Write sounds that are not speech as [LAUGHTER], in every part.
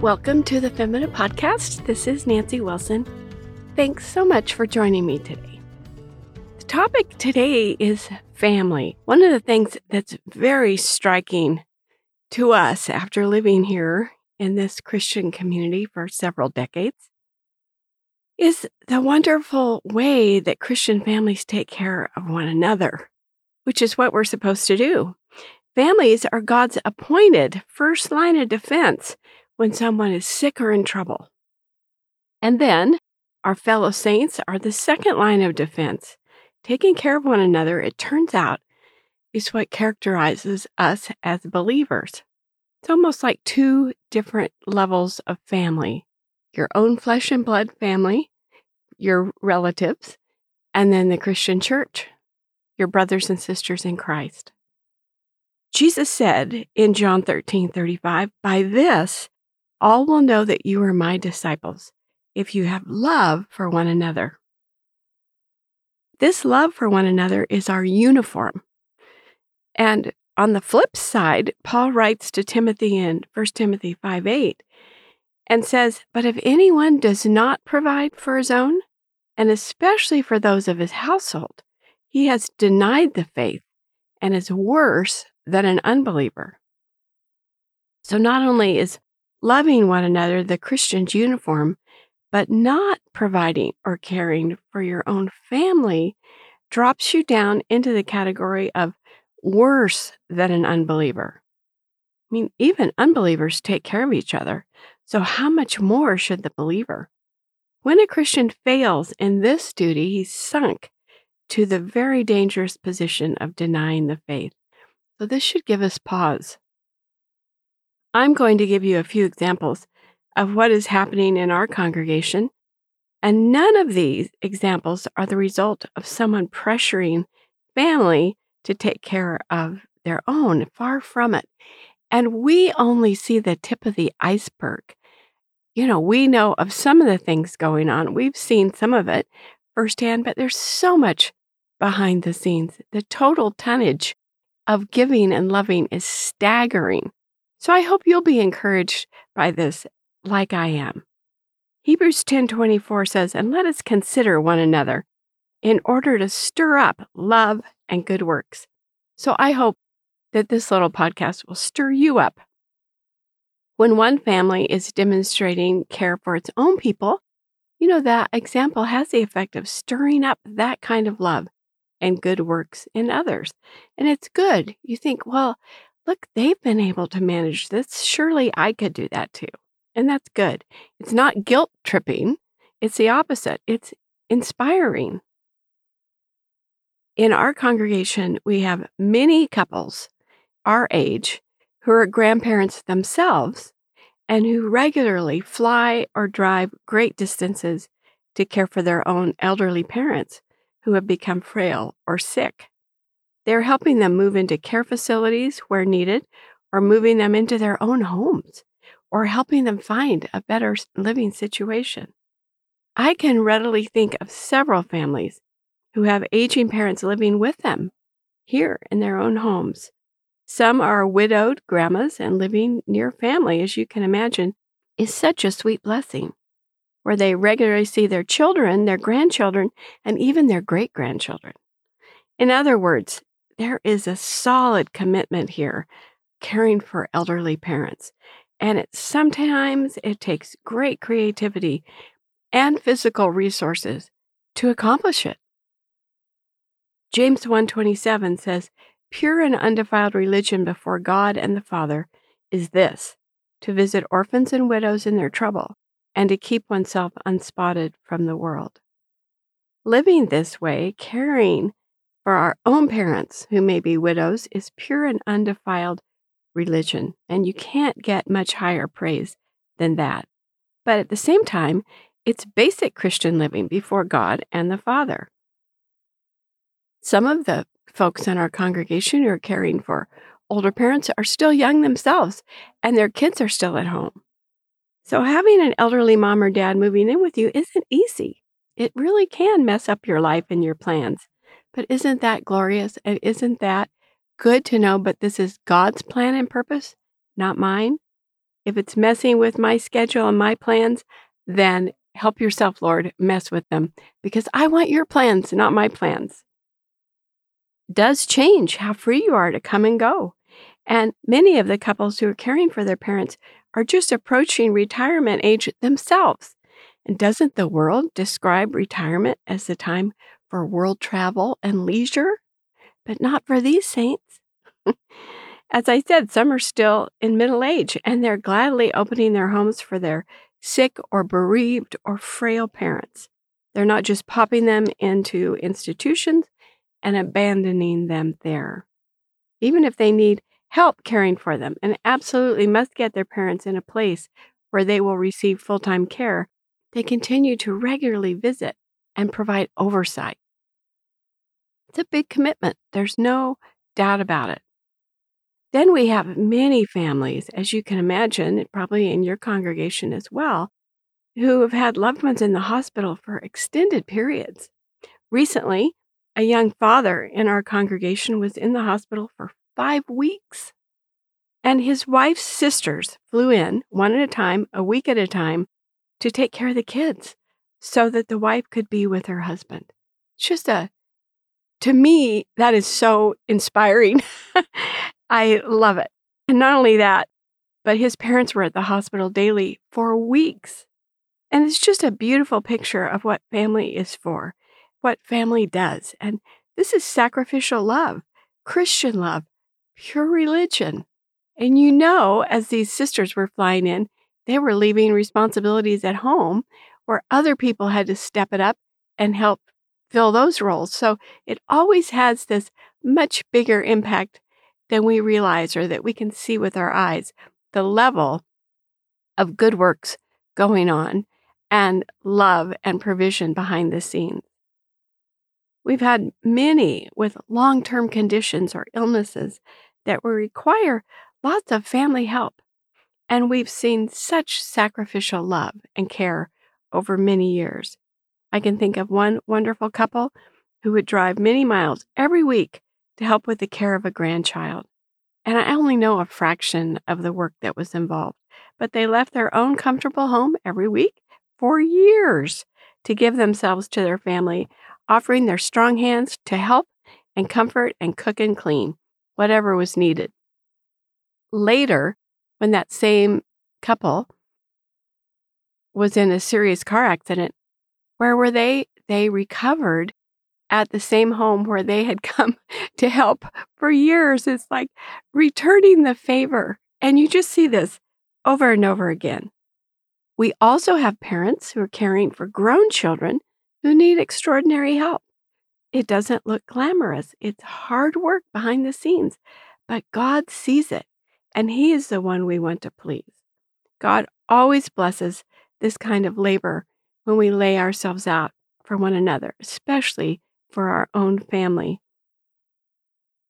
Welcome to the Femina Podcast. This is Nancy Wilson. Thanks so much for joining me today. The topic today is family. One of the things that's very striking to us after living here in this Christian community for several decades is the wonderful way that Christian families take care of one another, which is what we're supposed to do. Families are God's appointed first line of defense when someone is sick or in trouble. And then our fellow saints are the second line of defense. Taking care of one another, it turns out, is what characterizes us as believers. It's almost like two different levels of family your own flesh and blood family, your relatives, and then the Christian church, your brothers and sisters in Christ. Jesus said in John 13 35, By this all will know that you are my disciples if you have love for one another. This love for one another is our uniform. And on the flip side, Paul writes to Timothy in 1 Timothy 5 8 and says, But if anyone does not provide for his own, and especially for those of his household, he has denied the faith and is worse than an unbeliever. So not only is loving one another, the Christian's uniform, but not providing or caring for your own family drops you down into the category of worse than an unbeliever. I mean, even unbelievers take care of each other. So, how much more should the believer? When a Christian fails in this duty, he's sunk to the very dangerous position of denying the faith. So, this should give us pause. I'm going to give you a few examples of what is happening in our congregation. And none of these examples are the result of someone pressuring family to take care of their own. Far from it. And we only see the tip of the iceberg. You know, we know of some of the things going on. We've seen some of it firsthand, but there's so much behind the scenes. The total tonnage of giving and loving is staggering. So I hope you'll be encouraged by this like I am. Hebrews 10:24 says, "And let us consider one another in order to stir up love and good works." So I hope that this little podcast will stir you up. When one family is demonstrating care for its own people, you know that example has the effect of stirring up that kind of love and good works in others. And it's good. You think, well, look, they've been able to manage this. Surely I could do that too. And that's good. It's not guilt tripping, it's the opposite. It's inspiring. In our congregation, we have many couples our age who are grandparents themselves and who regularly fly or drive great distances to care for their own elderly parents who have become frail or sick. They're helping them move into care facilities where needed, or moving them into their own homes, or helping them find a better living situation. I can readily think of several families who have aging parents living with them here in their own homes. Some are widowed grandmas and living near family, as you can imagine, is such a sweet blessing, where they regularly see their children, their grandchildren, and even their great grandchildren. In other words, there is a solid commitment here caring for elderly parents. And it sometimes it takes great creativity and physical resources to accomplish it. James 127 says, "Pure and undefiled religion before God and the Father is this: to visit orphans and widows in their trouble and to keep oneself unspotted from the world." Living this way, caring for our own parents who may be widows is pure and undefiled religion, and you can't get much higher praise than that. But at the same time, it's basic Christian living before God and the Father. Some of the folks in our congregation who are caring for older parents are still young themselves, and their kids are still at home. So, having an elderly mom or dad moving in with you isn't easy. It really can mess up your life and your plans. But isn't that glorious? And isn't that good to know? But this is God's plan and purpose, not mine. If it's messing with my schedule and my plans, then help yourself, Lord, mess with them because I want your plans, not my plans. Does change how free you are to come and go. And many of the couples who are caring for their parents are just approaching retirement age themselves. And doesn't the world describe retirement as the time for world travel and leisure? But not for these saints. [LAUGHS] As I said, some are still in middle age and they're gladly opening their homes for their sick or bereaved or frail parents. They're not just popping them into institutions and abandoning them there. Even if they need help caring for them and absolutely must get their parents in a place where they will receive full time care, they continue to regularly visit and provide oversight. It's a big commitment. There's no doubt about it. Then we have many families, as you can imagine, probably in your congregation as well, who have had loved ones in the hospital for extended periods. Recently, a young father in our congregation was in the hospital for five weeks. And his wife's sisters flew in one at a time, a week at a time, to take care of the kids so that the wife could be with her husband. It's just a, to me, that is so inspiring. [LAUGHS] I love it. And not only that, but his parents were at the hospital daily for weeks. And it's just a beautiful picture of what family is for, what family does. And this is sacrificial love, Christian love, pure religion. And you know, as these sisters were flying in, they were leaving responsibilities at home where other people had to step it up and help fill those roles. So it always has this much bigger impact than we realize or that we can see with our eyes the level of good works going on and love and provision behind the scenes. We've had many with long term conditions or illnesses that will require lots of family help. And we've seen such sacrificial love and care over many years. I can think of one wonderful couple who would drive many miles every week to help with the care of a grandchild. And I only know a fraction of the work that was involved, but they left their own comfortable home every week for years to give themselves to their family, offering their strong hands to help and comfort and cook and clean, whatever was needed. Later, when that same couple was in a serious car accident, where were they? They recovered at the same home where they had [LAUGHS] come to help for years. It's like returning the favor. And you just see this over and over again. We also have parents who are caring for grown children who need extraordinary help. It doesn't look glamorous, it's hard work behind the scenes, but God sees it, and He is the one we want to please. God always blesses this kind of labor when we lay ourselves out for one another, especially for our own family.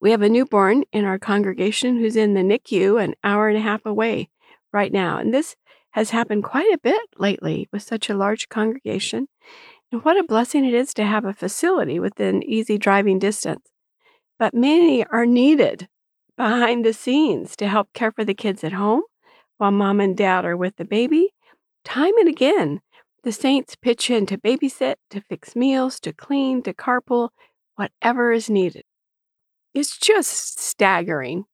We have a newborn in our congregation who's in the NICU an hour and a half away right now. And this has happened quite a bit lately with such a large congregation. And what a blessing it is to have a facility within easy driving distance. But many are needed behind the scenes to help care for the kids at home while mom and dad are with the baby. Time and again, the saints pitch in to babysit, to fix meals, to clean, to carpool, whatever is needed. It's just staggering.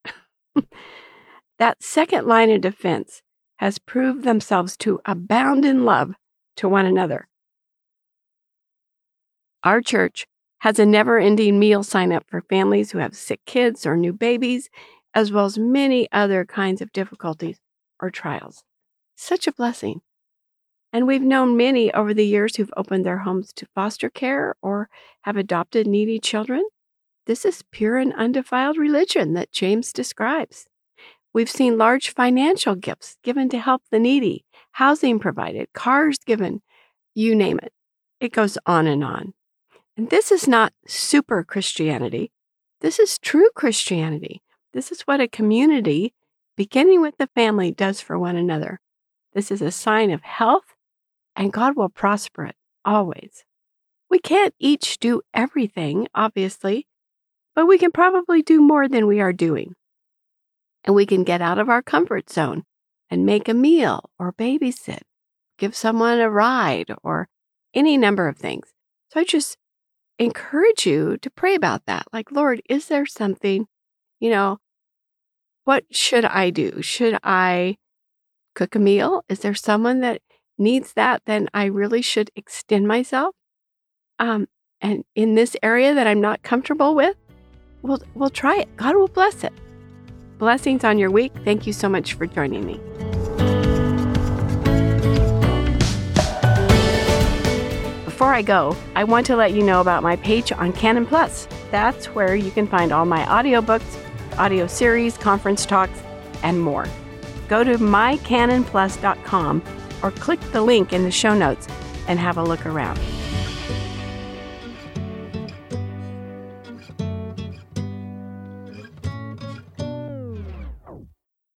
[LAUGHS] that second line of defense has proved themselves to abound in love to one another. Our church has a never ending meal sign up for families who have sick kids or new babies, as well as many other kinds of difficulties or trials. Such a blessing. And we've known many over the years who've opened their homes to foster care or have adopted needy children. This is pure and undefiled religion that James describes. We've seen large financial gifts given to help the needy, housing provided, cars given, you name it. It goes on and on. And this is not super Christianity. This is true Christianity. This is what a community, beginning with the family, does for one another. This is a sign of health and God will prosper it always. We can't each do everything, obviously, but we can probably do more than we are doing. And we can get out of our comfort zone and make a meal or babysit, give someone a ride, or any number of things. So I just encourage you to pray about that. Like, Lord, is there something, you know, what should I do? Should I cook a meal? Is there someone that needs that? Then I really should extend myself. Um, and in this area that I'm not comfortable with, we'll, we'll try it. God will bless it. Blessings on your week. Thank you so much for joining me. Before I go, I want to let you know about my page on Canon Plus. That's where you can find all my audiobooks, audio series, conference talks, and more. Go to mycanonplus.com or click the link in the show notes and have a look around.